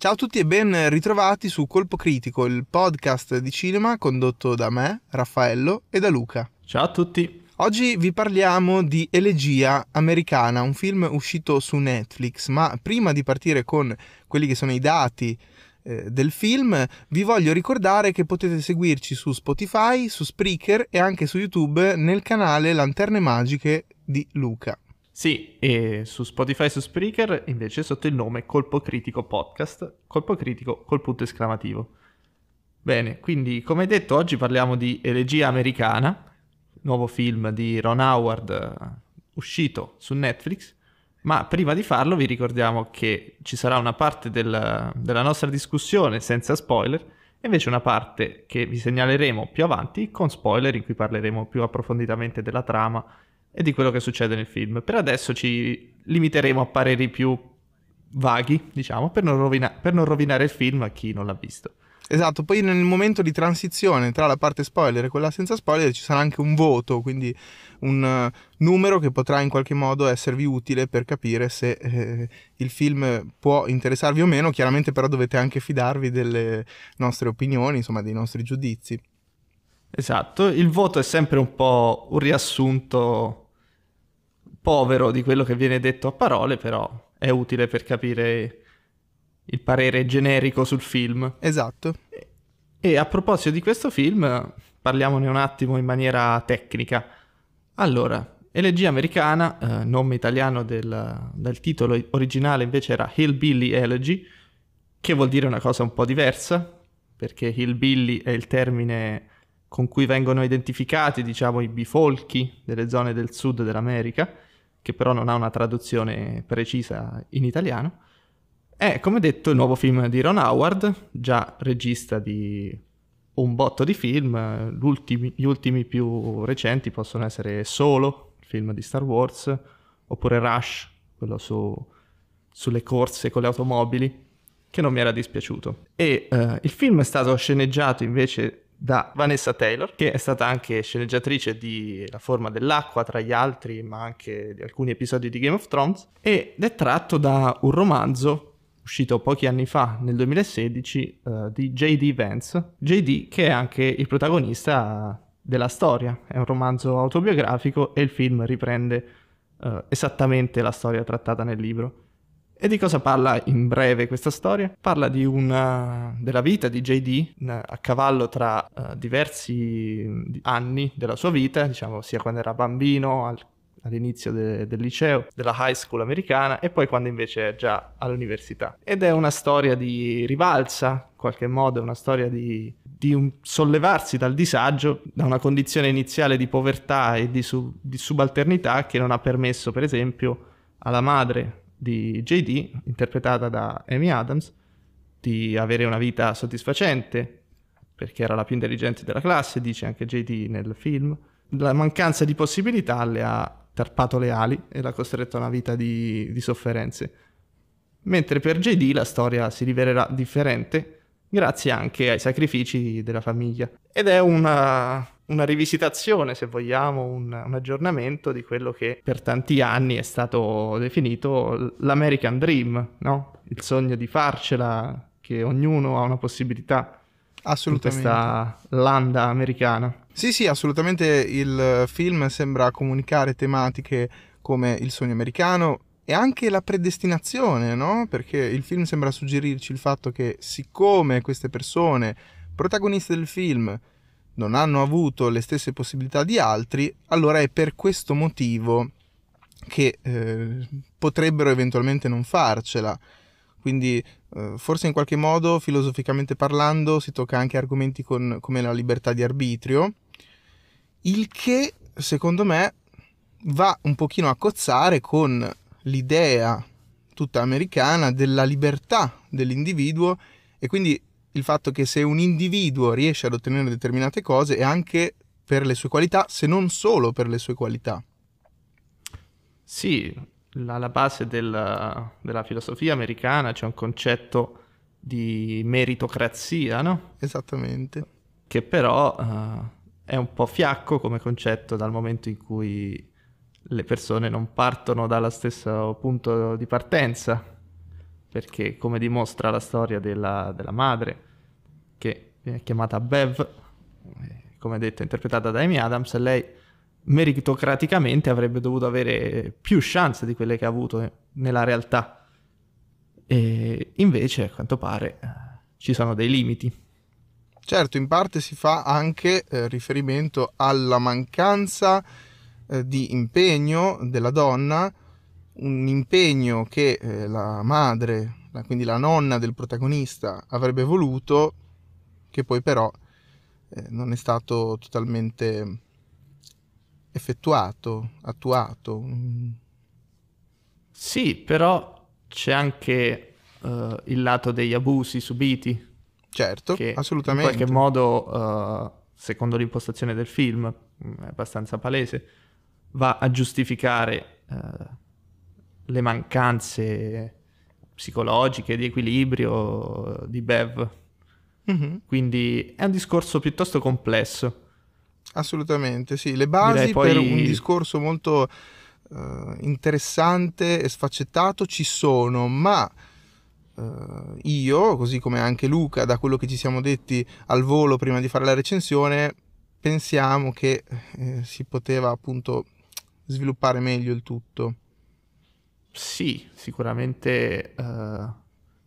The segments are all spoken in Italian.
Ciao a tutti e ben ritrovati su Colpo Critico, il podcast di cinema condotto da me, Raffaello e da Luca. Ciao a tutti. Oggi vi parliamo di Elegia Americana, un film uscito su Netflix, ma prima di partire con quelli che sono i dati eh, del film, vi voglio ricordare che potete seguirci su Spotify, su Spreaker e anche su YouTube nel canale Lanterne Magiche di Luca. Sì, e su Spotify e su Spreaker invece sotto il nome Colpo Critico Podcast, Colpo Critico col punto esclamativo. Bene, quindi come detto oggi parliamo di Elegia Americana, nuovo film di Ron Howard uscito su Netflix, ma prima di farlo vi ricordiamo che ci sarà una parte del, della nostra discussione senza spoiler e invece una parte che vi segnaleremo più avanti con spoiler in cui parleremo più approfonditamente della trama e di quello che succede nel film. Per adesso ci limiteremo a pareri più vaghi, diciamo, per non, rovina- per non rovinare il film a chi non l'ha visto. Esatto, poi nel momento di transizione tra la parte spoiler e quella senza spoiler ci sarà anche un voto, quindi un uh, numero che potrà in qualche modo esservi utile per capire se eh, il film può interessarvi o meno, chiaramente però dovete anche fidarvi delle nostre opinioni, insomma dei nostri giudizi. Esatto, il voto è sempre un po' un riassunto povero di quello che viene detto a parole, però è utile per capire il parere generico sul film. Esatto. E, e a proposito di questo film, parliamone un attimo in maniera tecnica. Allora, Elegia americana, eh, nome italiano del, del, titolo originale invece era Hillbilly Elegy, che vuol dire una cosa un po' diversa, perché Hillbilly è il termine con cui vengono identificati, diciamo, i bifolchi delle zone del sud dell'America, che però non ha una traduzione precisa in italiano. È, come detto, il nuovo film di Ron Howard, già regista di un botto di film. gli ultimi più recenti possono essere Solo, il film di Star Wars, oppure Rush, quello su, sulle corse con le automobili, che non mi era dispiaciuto. E uh, il film è stato sceneggiato invece da Vanessa Taylor, che è stata anche sceneggiatrice di La forma dell'acqua, tra gli altri, ma anche di alcuni episodi di Game of Thrones, ed è tratto da un romanzo uscito pochi anni fa, nel 2016, uh, eh, di J.D. Vance. J.D. che è anche il protagonista della storia, è un romanzo autobiografico e il film riprende uh, esattamente la storia trattata nel libro. E di cosa parla in breve questa storia? Parla una, della vita di JD a cavallo tra uh, diversi anni della sua vita, diciamo sia quando era bambino, al, all'inizio de, del liceo, della high school americana e poi quando invece è già all'università. Ed è una storia di rivalsa, in qualche modo, è una storia di, di un sollevarsi dal disagio, da una condizione iniziale di povertà e di, su, di subalternità che non ha permesso, per esempio, alla madre di JD, interpretata da Amy Adams, di avere una vita soddisfacente, perché era la più intelligente della classe, dice anche JD nel film. La mancanza di possibilità le ha tarpato le ali e l'ha costretto a una vita di, di sofferenze. Mentre per JD la storia si rivelerà differente, grazie anche ai sacrifici della famiglia. Ed è una, una rivisitazione, se vogliamo, un, un, aggiornamento di quello che per tanti anni è stato definito l'American Dream, no? Il sogno di farcela, che ognuno ha una possibilità Assolutamente. In questa landa americana. Sì, sì, assolutamente il film sembra comunicare tematiche come il sogno americano e anche la predestinazione, no? Perché il film sembra suggerirci il fatto che siccome queste persone protagoniste del film non hanno avuto le stesse possibilità di altri, allora è per questo motivo che eh, potrebbero eventualmente non farcela. Quindi eh, forse in qualche modo, filosoficamente parlando, si tocca anche argomenti con, come la libertà di arbitrio, il che secondo me va un pochino a cozzare con l'idea tutta americana della libertà dell'individuo e quindi il fatto che se un individuo riesce ad ottenere determinate cose è anche per le sue qualità, se non solo per le sue qualità. Sì, alla base del, della filosofia americana c'è un concetto di meritocrazia, no? Esattamente. Che però uh, è un po' fiacco come concetto dal momento in cui le persone non partono dallo stesso punto di partenza perché come dimostra la storia della, della madre, che viene chiamata Bev, eh, come detto interpretata da Amy Adams, lei meritocraticamente avrebbe dovuto avere più chance di quelle che ha avuto nella realtà. E invece, a quanto pare, eh, ci sono dei limiti. Certo, in parte si fa anche eh, riferimento alla mancanza eh, di impegno della donna, un impegno che eh, la madre, la, quindi la nonna del protagonista, avrebbe voluto, che poi però eh, non è stato totalmente effettuato, attuato. Sì, però c'è anche uh, il lato degli abusi subiti. Certo, che assolutamente. In qualche modo, uh, secondo l'impostazione del film, mm, è abbastanza palese, va a giustificare uh, le mancanze psicologiche di equilibrio di Bev. Mm-hmm. Quindi è un discorso piuttosto complesso. Assolutamente, sì. Le basi poi... per un discorso molto uh, interessante e sfaccettato ci sono, ma uh, io, così come anche Luca, da quello che ci siamo detti al volo prima di fare la recensione, pensiamo che eh, si poteva appunto sviluppare meglio il tutto. Sì, sicuramente uh,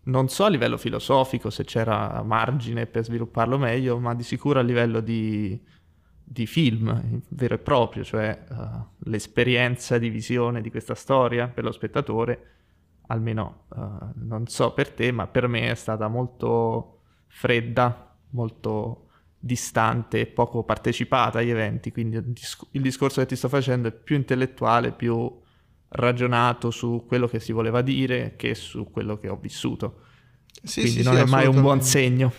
non so a livello filosofico se c'era margine per svilupparlo meglio, ma di sicuro a livello di di film vero e proprio, cioè uh, l'esperienza di visione di questa storia per lo spettatore, almeno uh, non so per te, ma per me è stata molto fredda, molto distante poco partecipata agli eventi, quindi il discorso che ti sto facendo è più intellettuale, più ragionato su quello che si voleva dire che su quello che ho vissuto. Sì, quindi sì, non sì, è mai un buon segno.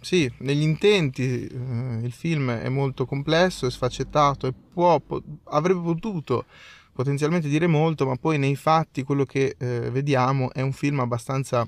Sì, negli intenti eh, il film è molto complesso, è sfaccettato e può, po- avrebbe potuto potenzialmente dire molto, ma poi nei fatti quello che eh, vediamo è un film abbastanza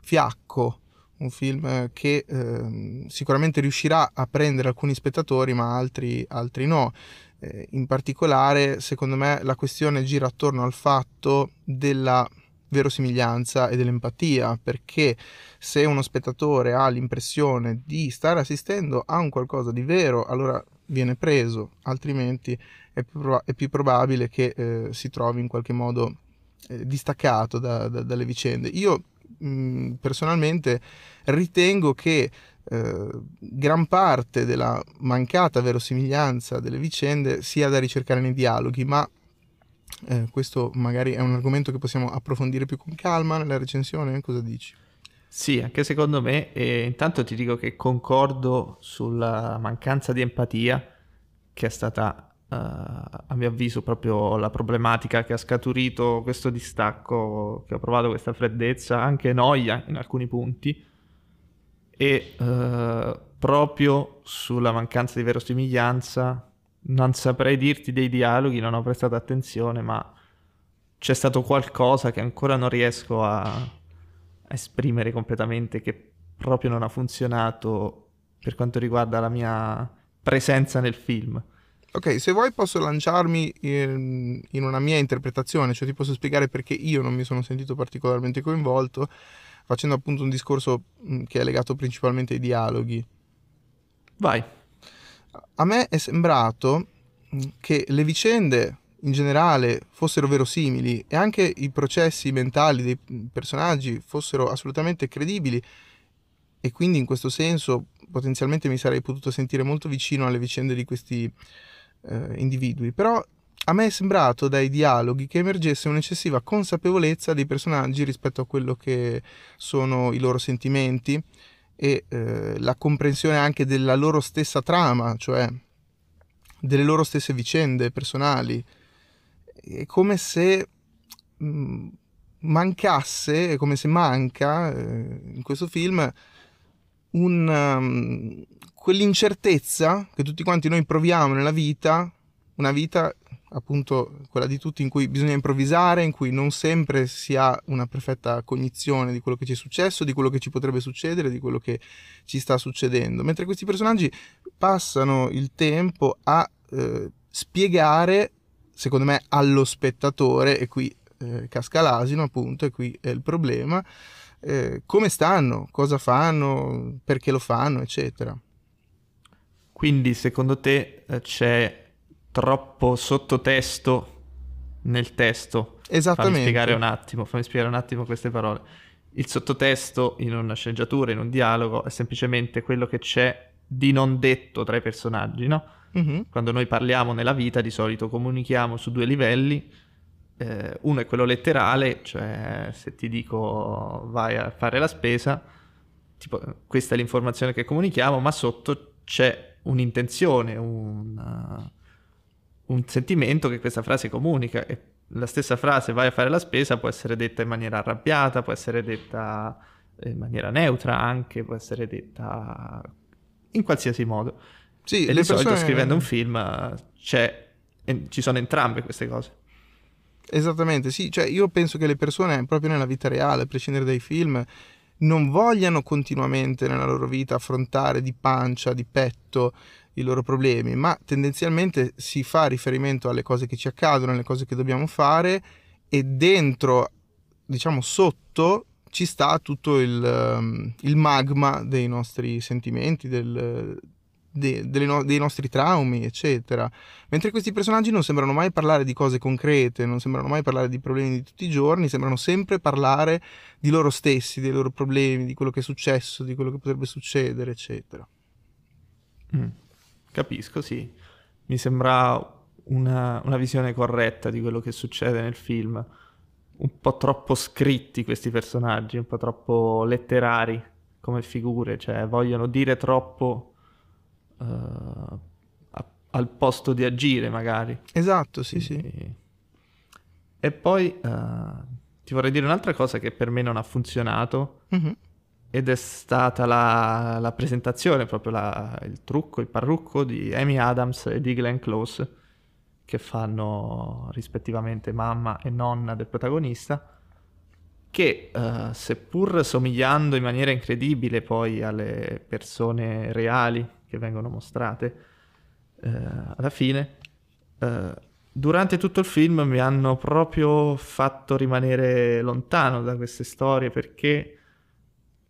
fiacco, un film che eh, sicuramente riuscirà a prendere alcuni spettatori, ma altri, altri no. Eh, in particolare, secondo me, la questione gira attorno al fatto della verosimiglianza e dell'empatia, perché se uno spettatore ha l'impressione di stare assistendo a un qualcosa di vero, allora viene preso, altrimenti è più, prob- è più probabile che eh, si trovi in qualche modo eh, distaccato da, da, dalle vicende. Io personalmente ritengo che eh, gran parte della mancata verosimiglianza delle vicende sia da ricercare nei dialoghi, ma eh, questo magari è un argomento che possiamo approfondire più con calma nella recensione, cosa dici? Sì, anche secondo me, e intanto ti dico che concordo sulla mancanza di empatia, che è stata, uh, a mio avviso, proprio la problematica che ha scaturito questo distacco, che ho provato questa freddezza, anche noia in alcuni punti, e uh, proprio sulla mancanza di verosimiglianza non saprei dirti dei dialoghi, non ho prestato attenzione, ma c'è stato qualcosa che ancora non riesco a, a esprimere completamente, che proprio non ha funzionato per quanto riguarda la mia presenza nel film. Ok, se vuoi posso lanciarmi in, in, una mia interpretazione, cioè ti posso spiegare perché io non mi sono sentito particolarmente coinvolto, facendo appunto un discorso mm, che è legato principalmente ai dialoghi. Vai a me è sembrato mm, che le vicende in generale fossero verosimili e anche i processi mentali dei personaggi fossero assolutamente credibili e quindi in questo senso potenzialmente mi sarei potuto sentire molto vicino alle vicende di questi eh, individui. Però a me è sembrato dai dialoghi che emergesse un'eccessiva consapevolezza dei personaggi rispetto a quello che sono i loro sentimenti e eh, la comprensione anche della loro stessa trama, cioè delle loro stesse vicende personali. È come se mh, mm, mancasse, è come se manca eh, in questo film un, um, quell'incertezza che tutti quanti noi proviamo nella vita, una vita appunto quella di tutti in cui bisogna improvvisare, in cui non sempre si ha una perfetta cognizione di quello che ci è successo, di quello che ci potrebbe succedere, di quello che ci sta succedendo, mentre questi personaggi passano il tempo a eh, spiegare, secondo me, allo spettatore, e qui eh, casca l'asino, appunto, e qui è il problema. Eh, come stanno, cosa fanno, perché lo fanno, eccetera. Quindi secondo te eh, c'è troppo sottotesto nel testo? Esattamente. Fammi spiegare un attimo, fammi spiegare un attimo queste parole. Il sottotesto in una sceneggiatura, in un dialogo, è semplicemente quello che c'è di non detto tra i personaggi, no? Mm-hmm. Quando noi parliamo nella vita di solito comunichiamo su due livelli, eh, uno è quello letterale, cioè se ti dico vai a fare la spesa, tipo, questa è l'informazione che comunichiamo, ma sotto c'è un'intenzione, un, uh, un sentimento che questa frase comunica e la stessa frase vai a fare la spesa può essere detta in maniera arrabbiata, può essere detta in maniera neutra anche, può essere detta in qualsiasi modo. Sì, e di persone... solito scrivendo un film c'è, ci sono entrambe queste cose. Esattamente, sì, cioè io penso che le persone proprio nella vita reale, a prescindere dai film, non vogliano continuamente nella loro vita affrontare di pancia, di petto i loro problemi, ma tendenzialmente si fa riferimento alle cose che ci accadono, alle cose che dobbiamo fare e dentro, diciamo sotto, ci sta tutto il, um, il magma dei nostri sentimenti, del, de, no, dei nostri traumi, eccetera. Mentre questi personaggi non sembrano mai parlare di cose concrete, non sembrano mai parlare di problemi di tutti i giorni, sembrano sempre parlare di loro stessi, dei loro problemi, di quello che è successo, di quello che potrebbe succedere, eccetera. Mm, capisco, sì. Mi sembra una, una visione corretta di quello che succede nel film. Un po' troppo scritti questi personaggi, un po' troppo letterari come figure, cioè vogliono dire troppo uh, a, al posto di agire magari. Esatto, sì, Quindi... sì. E poi uh, ti vorrei dire un'altra cosa che per me non ha funzionato mm-hmm. ed è stata la, la presentazione, proprio la, il trucco, il parrucco di Amy Adams e di Glenn Close che fanno rispettivamente mamma e nonna del protagonista che uh, seppur somigliando in maniera incredibile poi alle persone reali che vengono mostrate eh, alla fine, eh, durante tutto il film mi hanno proprio fatto rimanere lontano da queste storie perché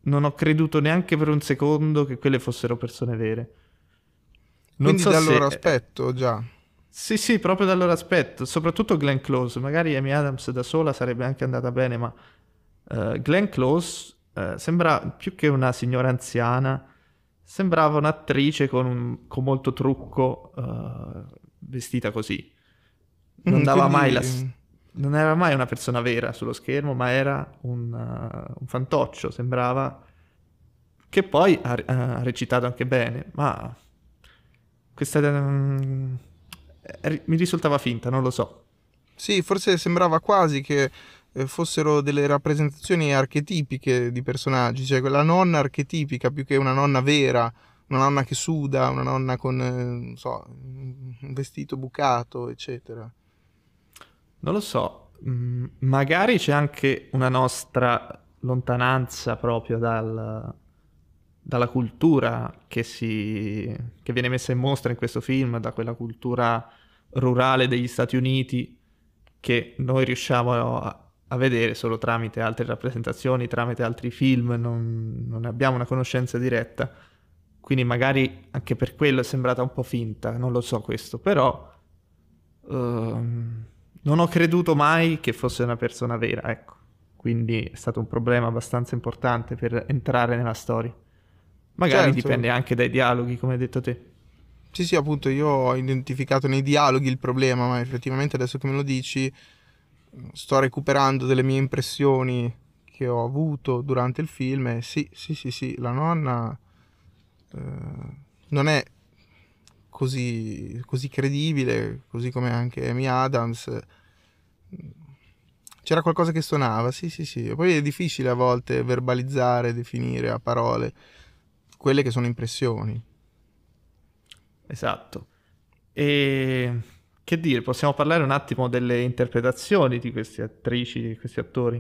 non ho creduto neanche per un secondo che quelle fossero persone vere. Non Quindi so dal se... loro aspetto già. Sì, sì, proprio dal loro aspetto, soprattutto Glenn Close. Magari Amy Adams da sola sarebbe anche andata bene, ma uh, Glenn Close uh, sembra più che una signora anziana, sembrava un'attrice con, un, con molto trucco uh, vestita così. Non mm, dava mai la... Non era mai una persona vera sullo schermo, ma era un, uh, un fantoccio, sembrava che poi ha, ha, recitato anche bene, ma questa um, mi risultava finta, non lo so. Sì, forse sembrava quasi che eh, fossero delle rappresentazioni archetipiche di personaggi, cioè quella nonna archetipica più che una nonna vera, una nonna che suda, una nonna con, eh, so, un vestito bucato, eccetera. Non lo so, mm, magari c'è anche una nostra lontananza proprio dal, dalla cultura che, si, che viene messa in mostra in questo film, da quella cultura rurale degli Stati Uniti che noi riusciamo a, a vedere solo tramite altre rappresentazioni, tramite altri film, non, non abbiamo una conoscenza diretta. Quindi magari anche per quello è sembrata un po' finta, non lo so questo, però uh, non ho creduto mai che fosse una persona vera, ecco. Quindi è stato un problema abbastanza importante per entrare nella storia. Magari certo. dipende anche dai dialoghi, come hai detto te. Sì, sì, appunto, io ho identificato nei dialoghi il problema, ma effettivamente adesso che me lo dici sto recuperando delle mie impressioni che ho avuto durante il film e sì, sì, sì, sì, la nonna eh, non è così, così credibile, così come anche Amy Adams. C'era qualcosa che suonava, sì, sì, sì. poi è difficile a volte verbalizzare, definire a parole quelle che sono impressioni. Esatto. E che dire, possiamo parlare un attimo delle interpretazioni di queste attrici, di questi attori?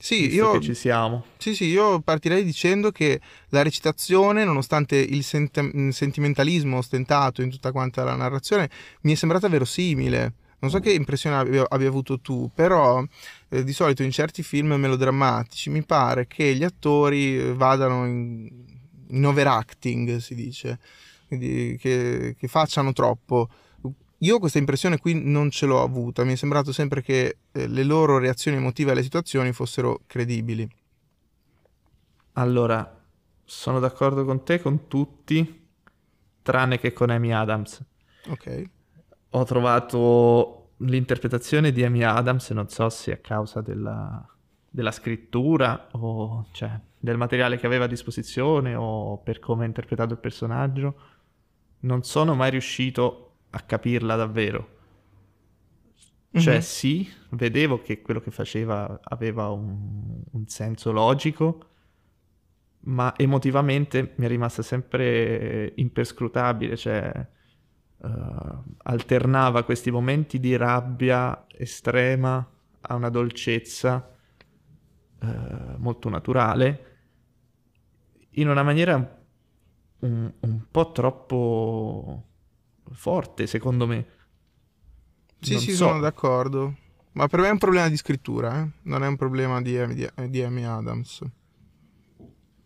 Sì, io, che ci siamo. Sì, sì, io partirei dicendo che la recitazione, nonostante il sent- sentimentalismo ostentato in tutta quanta la narrazione, mi è sembrata verosimile. Non so che impressione abbia, abbia avuto tu, però eh, di solito in certi film melodrammatici mi pare che gli attori eh, vadano in, in overacting, si dice, quindi che, che facciano troppo. Io questa impressione qui non ce l'ho avuta, mi è sembrato sempre che eh, le loro reazioni emotive alle situazioni fossero credibili. Allora, sono d'accordo con te, con tutti, tranne che con Amy Adams. Ok. Ho trovato l'interpretazione di Amy Adams, non so se a causa della, della scrittura o cioè, del materiale che aveva a disposizione o per come ha interpretato il personaggio, non sono mai riuscito a capirla davvero. Cioè, mm-hmm. sì, vedevo che quello che faceva aveva un, un senso logico, ma emotivamente mi è rimasta sempre imperscrutabile, cioè uh, alternava questi momenti di rabbia estrema a una dolcezza uh, molto naturale in una maniera un, un, po' troppo forte, secondo me. Sì, non sì, so. sono d'accordo. Ma per me è un problema di scrittura, eh? non è un problema di, di, di Amy Adams.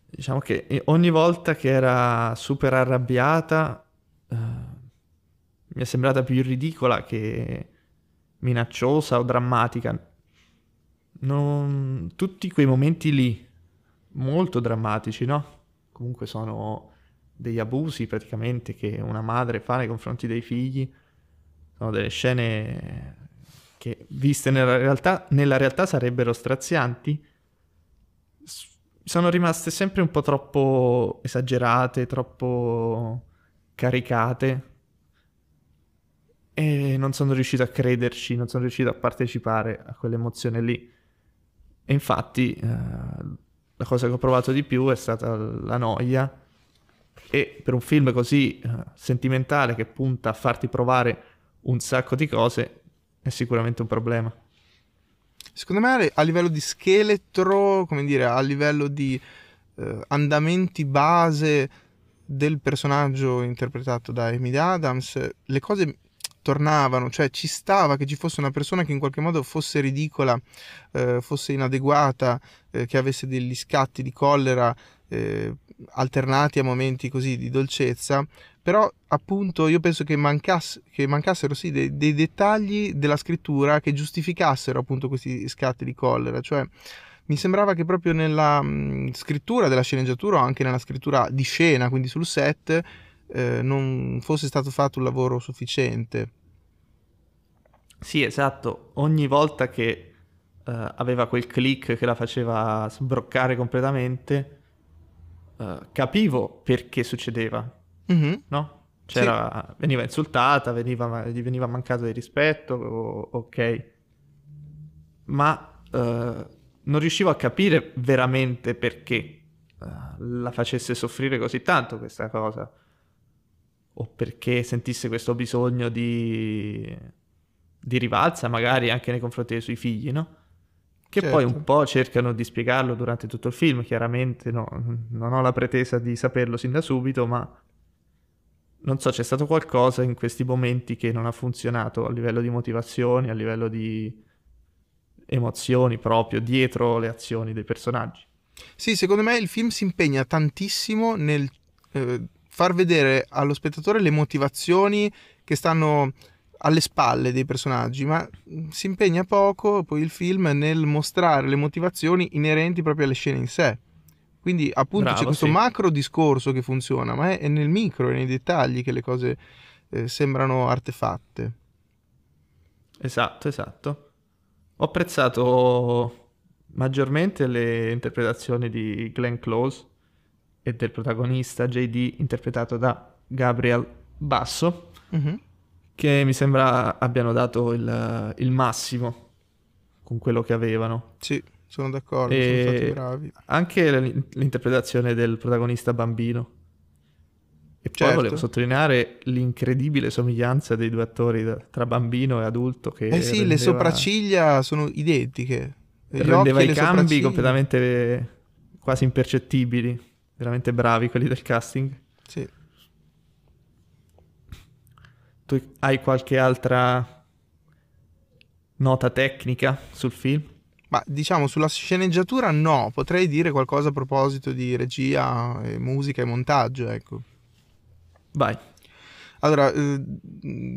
Diciamo che ogni volta che era super arrabbiata uh, mi è sembrata più ridicola che minacciosa o drammatica. Non... Tutti quei momenti lì, molto drammatici, no? Comunque sono degli abusi praticamente che una madre fa nei confronti dei figli. Sono delle scene che viste nella realtà, nella realtà sarebbero strazianti. Sono rimaste sempre un po' troppo esagerate, troppo caricate e non sono riuscito a crederci, non sono riuscito a partecipare a quell'emozione lì. E infatti eh, la cosa che ho provato di più è stata la noia e per un film così eh, sentimentale che punta a farti provare un sacco di cose è sicuramente un problema. Secondo me a livello di scheletro, come dire, a livello di eh, andamenti base del personaggio interpretato da Amy Adams, le cose tornavano, cioè ci stava che ci fosse una persona che in qualche modo fosse ridicola, eh, fosse inadeguata, eh, che avesse degli scatti di collera eh, alternati a momenti così di dolcezza, però appunto io penso che, mancass- che mancassero sì dei, dei, dettagli della scrittura che giustificassero appunto questi scatti di collera, cioè mi sembrava che proprio nella mh, scrittura della sceneggiatura o anche nella scrittura di scena, quindi sul set, eh, non fosse stato fatto un lavoro sufficiente. Sì, esatto. Ogni volta che eh, aveva quel click che la faceva sbroccare completamente, eh, capivo perché succedeva, mm-hmm. no? C'era, sì. Veniva insultata, veniva, gli veniva mancato di rispetto, o, ok. Ma uh, non riuscivo a capire veramente perché uh, la facesse soffrire così tanto questa cosa o perché sentisse questo bisogno di, di rivalsa, magari anche nei confronti dei suoi figli, no? Che certo. poi un po' cercano di spiegarlo durante tutto il film, chiaramente no, non ho la pretesa di saperlo sin da subito, ma non so, c'è stato qualcosa in questi momenti che non ha funzionato a livello di motivazioni, a livello di emozioni proprio dietro le azioni dei personaggi. Sì, secondo me il film si impegna tantissimo nel eh, far vedere allo spettatore le motivazioni che stanno alle spalle dei personaggi, ma si impegna poco poi il film nel mostrare le motivazioni inerenti proprio alle scene in sé. Quindi appunto Bravo, c'è questo sì. macro discorso che funziona, ma è, è, nel micro, è nei dettagli che le cose eh, sembrano artefatte. Esatto, esatto. Ho apprezzato maggiormente le interpretazioni di Glenn Close e del protagonista JD interpretato da Gabriel Basso, mm-hmm. che mi sembra abbiano dato il, il, massimo con quello che avevano. Sì, sono d'accordo, e sono stati bravi. Anche l'interpretazione del protagonista bambino. E poi certo. volevo sottolineare l'incredibile somiglianza dei due attori tra bambino e adulto. Che eh sì, rendeva... le sopracciglia sono identiche. Gli rendeva i cambi completamente quasi impercettibili veramente bravi quelli del casting. Sì. Tu hai qualche altra nota tecnica sul film? Ma diciamo sulla sceneggiatura no, potrei dire qualcosa a proposito di regia, e musica e montaggio, ecco. Vai. Allora, eh,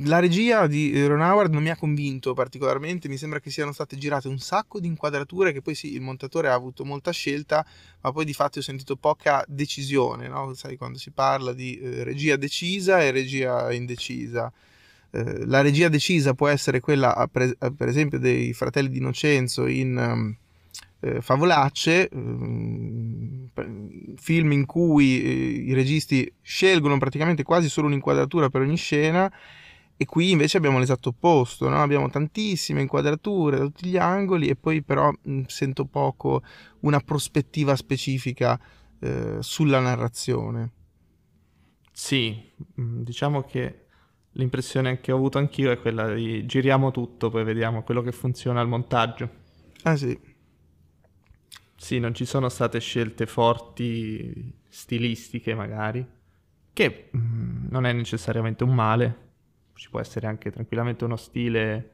la regia di Ron Howard non mi ha convinto particolarmente, mi sembra che siano state girate un sacco di inquadrature che poi sì, il montatore ha avuto molta scelta, ma poi di fatto ho sentito poca decisione, no? Sai, quando si parla di eh, regia decisa e regia indecisa. Eh, la regia decisa può essere quella, per, per esempio, dei fratelli di Innocenzo in... Eh, favolacce, eh, film in cui eh, i registi scelgono praticamente quasi solo un'inquadratura per ogni scena e qui invece abbiamo l'esatto opposto, no? abbiamo tantissime inquadrature da tutti gli angoli e poi però mh, sento poco una prospettiva specifica eh, sulla narrazione. Sì, diciamo che l'impressione che ho avuto anch'io è quella di giriamo tutto, poi vediamo quello che funziona al montaggio. Ah sì, sì, non ci sono state scelte forti stilistiche magari, che mh, mm, non è necessariamente un male, ci può essere anche tranquillamente uno stile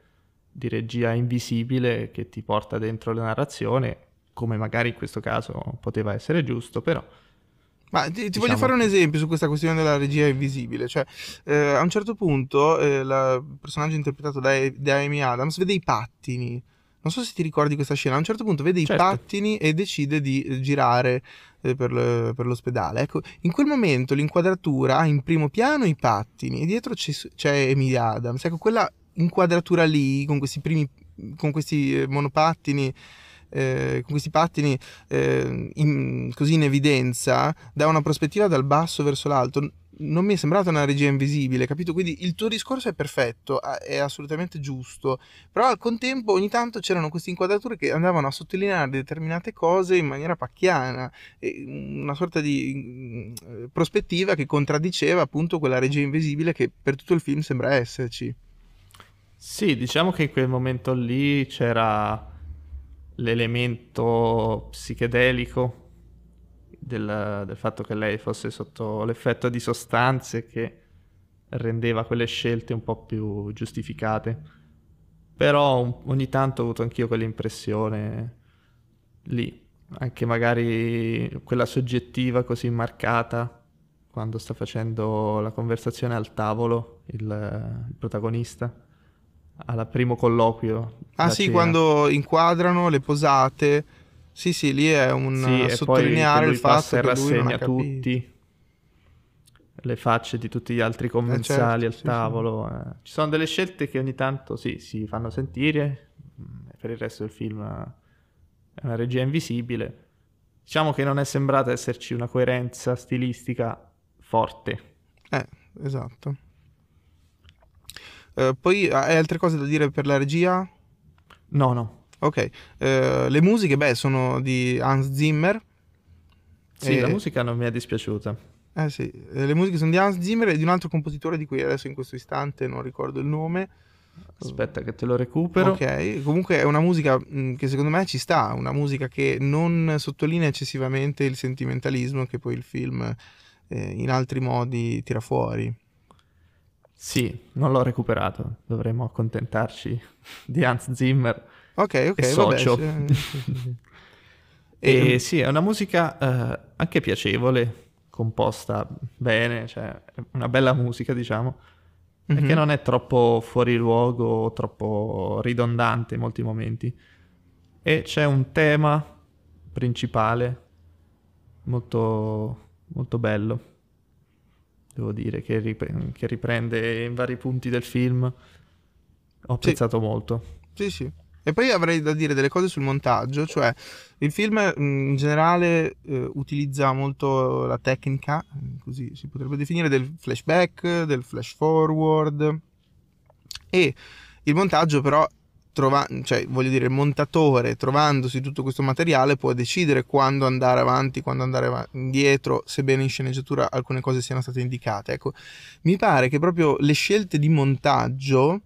di regia invisibile che ti porta dentro la narrazione, come magari in questo caso poteva essere giusto, però... Ma ti, ti diciamo voglio fare un esempio su questa questione della regia invisibile. Cioè, eh, a un certo punto eh, il personaggio interpretato da, da Amy Adams vede i pattini non so se ti ricordi questa scena. A un certo punto vede certo. i pattini e decide di eh, girare eh, per, le, per, l'ospedale. Ecco, in quel momento l'inquadratura ha in primo piano i pattini e dietro c'è, c'è Emilia Adams. Ecco, quella inquadratura lì con questi primi con questi eh, monopattini eh, con questi pattini eh, in, così in evidenza da una prospettiva dal basso verso l'alto non mi è sembrata una regia invisibile, capito? Quindi il tuo discorso è perfetto, è assolutamente giusto, però al contempo ogni tanto c'erano queste inquadrature che andavano a sottolineare determinate cose in maniera pacchiana, una sorta di mm, prospettiva che contraddiceva appunto quella regia invisibile che per tutto il film sembra esserci. Sì, diciamo che in quel momento lì c'era l'elemento psichedelico del, del, fatto che lei fosse sotto l'effetto di sostanze che rendeva quelle scelte un po' più giustificate. Però ogni tanto ho avuto anch'io quell'impressione lì, anche magari quella soggettiva così marcata quando sta facendo la conversazione al tavolo il, il protagonista al primo colloquio. Ah sì, cena. quando inquadrano le posate sì, sì, lì è un sì, sottolineare il fatto che lui non ha tutti le facce di tutti gli altri commensali eh certo, al sì, tavolo. Sì. Eh. Ci sono delle scelte che ogni tanto sì, si fanno sentire, mm, per il resto del film è una regia invisibile. Diciamo che non è sembrata esserci una coerenza stilistica forte. Eh, esatto. Uh, poi hai altre cose da dire per la regia? No, no. Ok, uh, le musiche, beh, sono di Hans Zimmer. Sì, e... la musica non mi è dispiaciuta. Eh sì, eh, le musiche sono di Hans Zimmer e di un altro compositore di cui adesso in questo istante non ricordo il nome. Aspetta che te lo recupero. Ok, comunque è una musica mh, che secondo me ci sta, una musica che non sottolinea eccessivamente il sentimentalismo che poi il film eh, in altri modi tira fuori. Sì, non l'ho recuperato, dovremmo accontentarci di Hans Zimmer Ok, ok, socio. Vabbè, e, e sì, è una musica eh, anche piacevole, composta bene, cioè una bella musica, diciamo, mm-hmm. che mhm. non è troppo fuori luogo troppo ridondante in molti momenti. E c'è un tema principale molto, molto bello, devo dire, che, rip- che riprende in vari punti del film. Ho apprezzato sì. molto. Sì, sì. E poi avrei da dire delle cose sul montaggio, cioè il film mm, in generale eh, utilizza molto la tecnica, così si potrebbe definire, del flashback, del flash forward e il montaggio però trova, cioè voglio dire il montatore trovandosi tutto questo materiale può decidere quando andare avanti, quando andare indietro, sebbene in sceneggiatura alcune cose siano state indicate. Ecco, mi pare che proprio le scelte di montaggio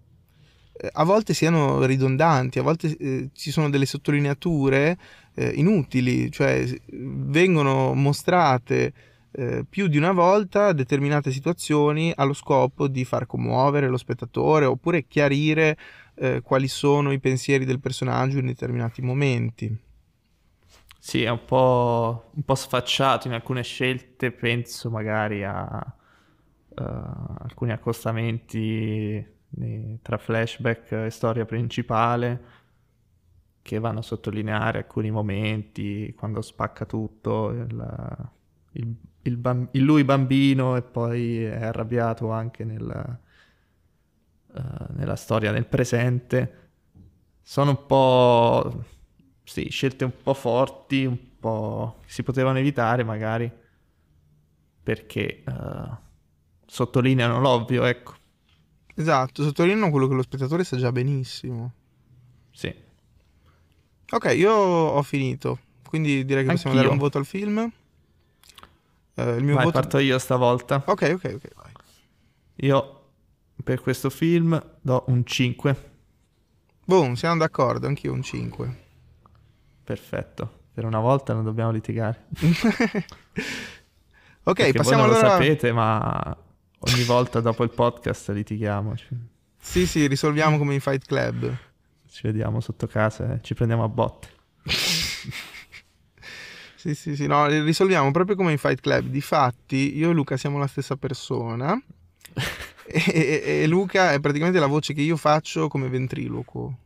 a volte siano ridondanti, a volte eh, ci sono delle sottolineature eh, inutili, cioè vengono mostrate eh, più di una volta determinate situazioni allo scopo di far commuovere lo spettatore oppure chiarire eh, quali sono i pensieri del personaggio in determinati momenti. Sì, è un po', un po sfacciato in alcune scelte, penso magari a uh, alcuni accostamenti tra flashback e storia principale che vanno a sottolineare alcuni momenti, quando spacca tutto, il, il, il, bamb- lui bambino e poi è arrabbiato anche nel, uh, nella storia nel presente. Sono un po' sì, scelte un po' forti, un po' si potevano evitare magari perché uh, sottolineano l'ovvio, ecco. Esatto, sottolineano quello che lo spettatore sa già benissimo. Sì. Ok, io ho finito, quindi direi che possiamo dare un voto al film. Uh, il mio vai, voto... parto io stavolta. Ok, ok, ok, vai. Io per questo film do un 5. Boom, siamo d'accordo, anch'io un 5. Perfetto. Per una volta non dobbiamo litigare. ok, Perché passiamo voi non allora... lo sapete, ma ogni volta dopo il podcast litighiamo. Sì, sì, risolviamo come in Fight Club. Ci vediamo sotto casa e ci prendiamo a botte. sì, sì, sì, no, risolviamo proprio come in Fight Club. Difatti, io e Luca siamo la stessa persona. e, e, e Luca è praticamente la voce che io faccio come ventriloquo.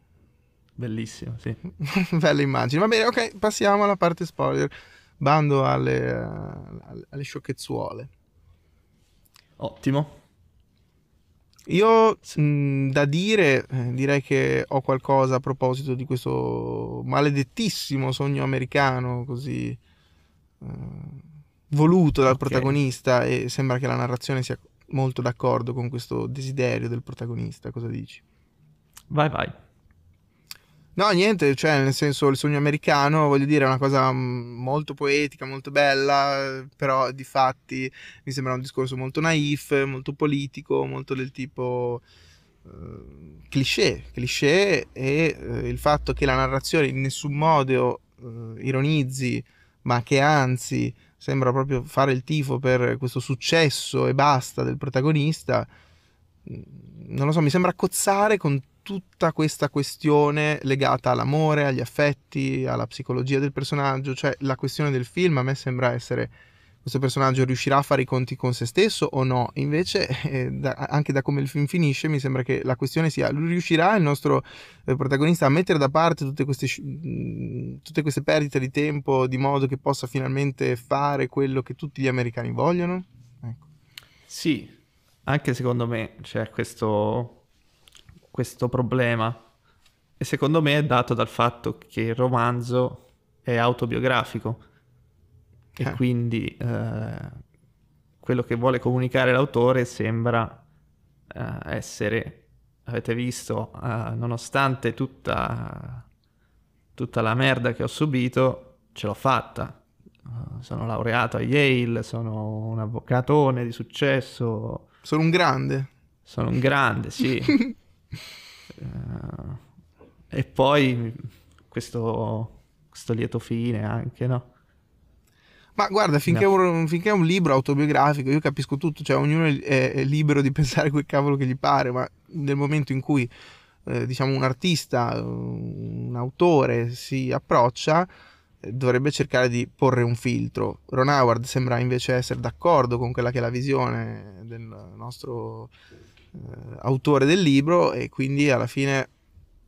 Bellissimo, sì. Bella immagine. Va bene, ok, passiamo alla parte spoiler. Bando alle, uh, alle sciocchezzuole. Ottimo. Io mh, da dire, eh, direi che ho qualcosa a proposito di questo maledettissimo sogno americano così uh, voluto dal okay. protagonista e sembra che la narrazione sia molto d'accordo con questo desiderio del protagonista. Cosa dici? Vai, vai. No, niente, cioè nel senso il sogno americano, voglio dire, è una cosa mm, molto poetica, molto bella, però di fatti mi sembra un discorso molto naif, molto politico, molto del tipo uh, cliché, cliché e uh, il fatto che la narrazione in nessun modo uh, ironizzi, ma che anzi sembra proprio fare il tifo per questo successo e basta del protagonista, mm, non lo so, mi sembra cozzare con tutta questa questione legata all'amore, agli affetti, alla psicologia del personaggio, cioè la questione del film a me sembra essere questo personaggio riuscirà a fare i conti con se stesso o no? Invece, eh, da, anche da come il film finisce, mi sembra che la questione sia: riuscirà il nostro eh, protagonista a mettere da parte tutte queste, mh, tutte queste perdite di tempo di modo che possa finalmente fare quello che tutti gli americani vogliono? Ecco. Sì, anche secondo me c'è questo questo problema. E secondo me è dato dal fatto che il romanzo è autobiografico e eh. quindi eh, quello che vuole comunicare l'autore sembra eh, essere, avete visto, eh, nonostante tutta, tutta la merda che ho subito, ce l'ho fatta. Sono laureato a Yale, sono un avvocatone di successo. Sono un grande. Sono un grande, sì. Uh, e poi questo, questo lieto fine anche, no? Ma guarda, finché, no. un, finché, è un libro autobiografico, io capisco tutto, cioè ognuno è, è, libero di pensare quel cavolo che gli pare, ma nel momento in cui, eh, diciamo, un artista, un autore si approccia, eh, dovrebbe cercare di porre un filtro. Ron Howard sembra invece essere d'accordo con quella che è la visione del nostro autore del libro e quindi alla fine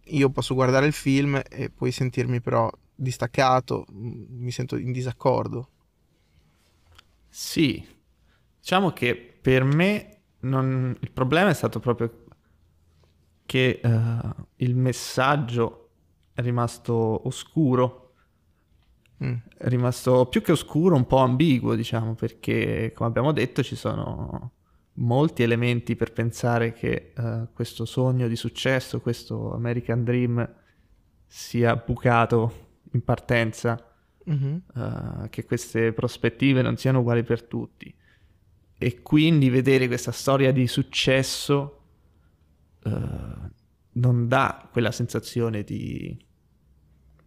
io posso guardare il film e poi sentirmi però distaccato, mm, mi sento in disaccordo. Sì, diciamo che per me non... il problema è stato proprio che uh, il messaggio è rimasto oscuro, mm. è rimasto più che oscuro, un po' ambiguo, diciamo, perché come abbiamo detto ci sono molti elementi per pensare che uh, questo sogno di successo, questo American Dream sia bucato in partenza, mm-hmm. uh, che queste prospettive non siano uguali per tutti. E quindi vedere questa storia di successo uh, non dà quella sensazione di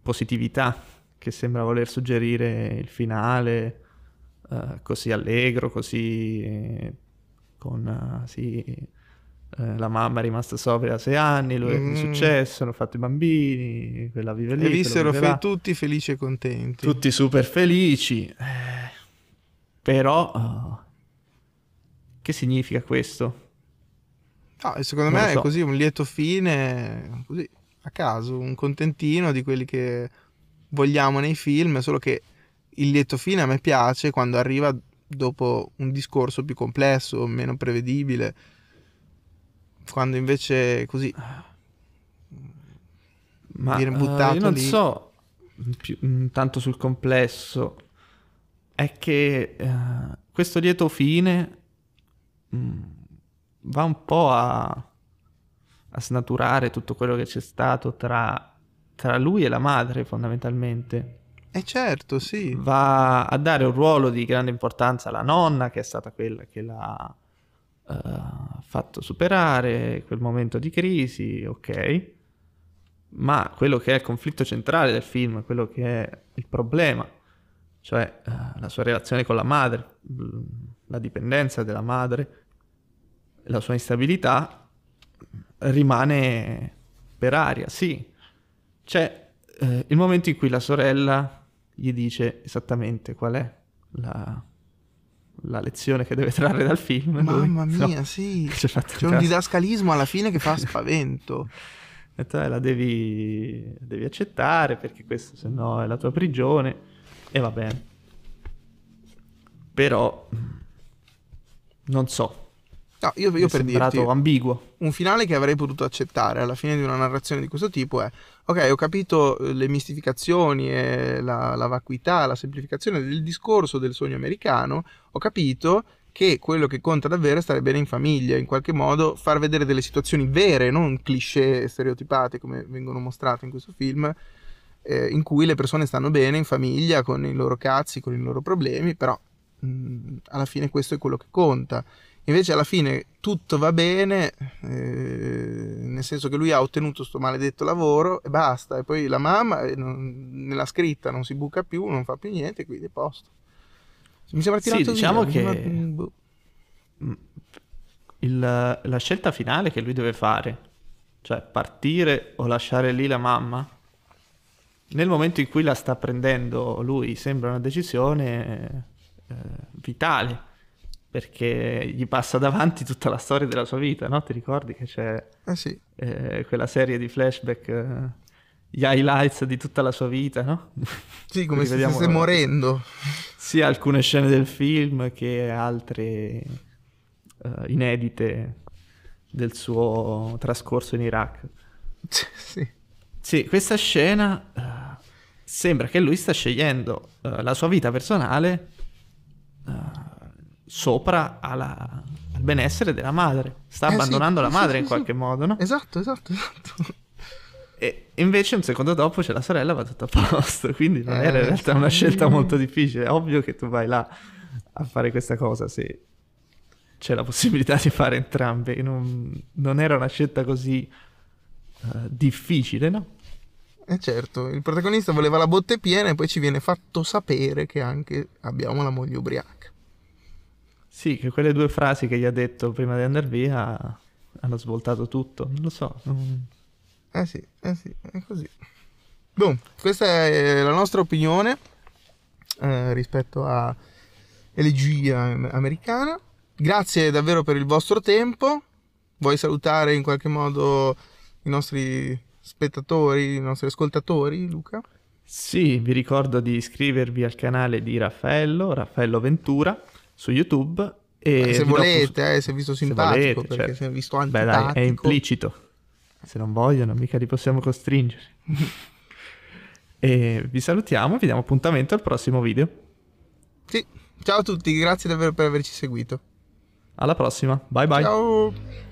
positività che sembra voler suggerire il finale così allegro, così con uh, sì, uh, la mamma è rimasta sobria da sei anni, lui mm. è successo, hanno fatto i bambini, quella vive lì. E vissero fe- tutti felici e contenti. Tutti super felici. Eh, però, che significa questo? No, secondo non me so. è così un lieto fine, così a caso, un contentino di quelli che vogliamo nei film, solo che il lieto fine a me piace quando arriva dopo un discorso più complesso, meno prevedibile, quando invece così ma viene buttato uh, io non lì. so più, mm, tanto sul complesso è che uh, questo lieto fine mh, va un po' a, a snaturare tutto quello che c'è stato tra, tra lui e la madre fondamentalmente eh certo, sì. Va a dare un ruolo di grande importanza alla nonna, che è stata quella che l'ha uh, fatto superare quel momento di crisi, ok. Ma quello che è il conflitto centrale del film, quello che è il problema, cioè uh, la sua relazione con la madre, la dipendenza della madre, la sua instabilità, rimane per aria, sì. C'è uh, il momento in cui la sorella gli dice esattamente qual è la, la lezione che deve trarre dal film. Mamma lui. mia, no, sì. C'è, c'è un didascalismo alla fine che fa spavento. e te la devi, devi accettare perché questo se no è la tua prigione e va bene. Però non so, No, io, io per dirti, ambiguo. Un finale che avrei potuto accettare alla fine di una narrazione di questo tipo è: ok, ho capito eh, le mistificazioni e la, la vacuità, la semplificazione del discorso del sogno americano, ho capito che quello che conta davvero è stare bene in famiglia, in qualche modo far vedere delle situazioni vere, non cliché stereotipate come vengono mostrate in questo film, eh, in cui le persone stanno bene in famiglia, con i loro cazzi, con i loro problemi, però mh, alla fine questo è quello che conta. Invece alla fine tutto va bene, eh, nel senso che lui ha ottenuto questo maledetto lavoro e basta. E poi la mamma eh, non, nella scritta non si buca più, non fa più niente, quindi è posto. Mi sembra tirato sì, diciamo via, che sembra... Boh. il, la scelta finale che lui deve fare, cioè partire o lasciare lì la mamma, nel momento in cui la sta prendendo lui sembra una decisione eh, vitale perché gli passa davanti tutta la storia della sua vita, no? Ti ricordi che c'è eh sì. eh, quella serie di flashback, eh, gli highlights di tutta la sua vita, no? Sì, come se stesse morendo. Sia alcune scene del film che altre eh, inedite del suo trascorso in Iraq. Sì. Sì, questa scena uh, sembra che lui sta scegliendo uh, la sua vita personale sopra alla, al benessere della madre. Sta eh abbandonando sì, la madre sì, in sì, qualche modo, no? Esatto, esatto, esatto. E invece un secondo dopo c'è la sorella, va tutto a posto. Quindi non eh, era in realtà una scelta molto difficile. È ovvio che tu vai là a fare questa cosa se c'è la possibilità di fare entrambe. Non, non era una scelta così uh, difficile, no? Eh certo, il protagonista voleva la botte piena e poi ci viene fatto sapere che anche abbiamo la moglie ubriaca. Sì, che quelle due frasi che gli ha detto prima di andare via hanno svoltato tutto, non lo so. Non... Eh sì, eh sì, è così. Boom, questa è la nostra opinione eh, rispetto a elegia americana. Grazie davvero per il vostro tempo. Vuoi salutare in qualche modo i nostri spettatori, i nostri ascoltatori, Luca? Sì, vi ricordo di iscrivervi al canale di Raffaello, Raffaello Ventura su YouTube. E se volete, dopo... eh, se visto simpatico, se volete, perché certo. se visto antipatico... Beh dai, è implicito. Se non vogliono, mica li possiamo costringere. e vi salutiamo e vi diamo appuntamento al prossimo video. Sì, ciao a tutti, grazie davvero per averci seguito. Alla prossima, bye bye. Ciao.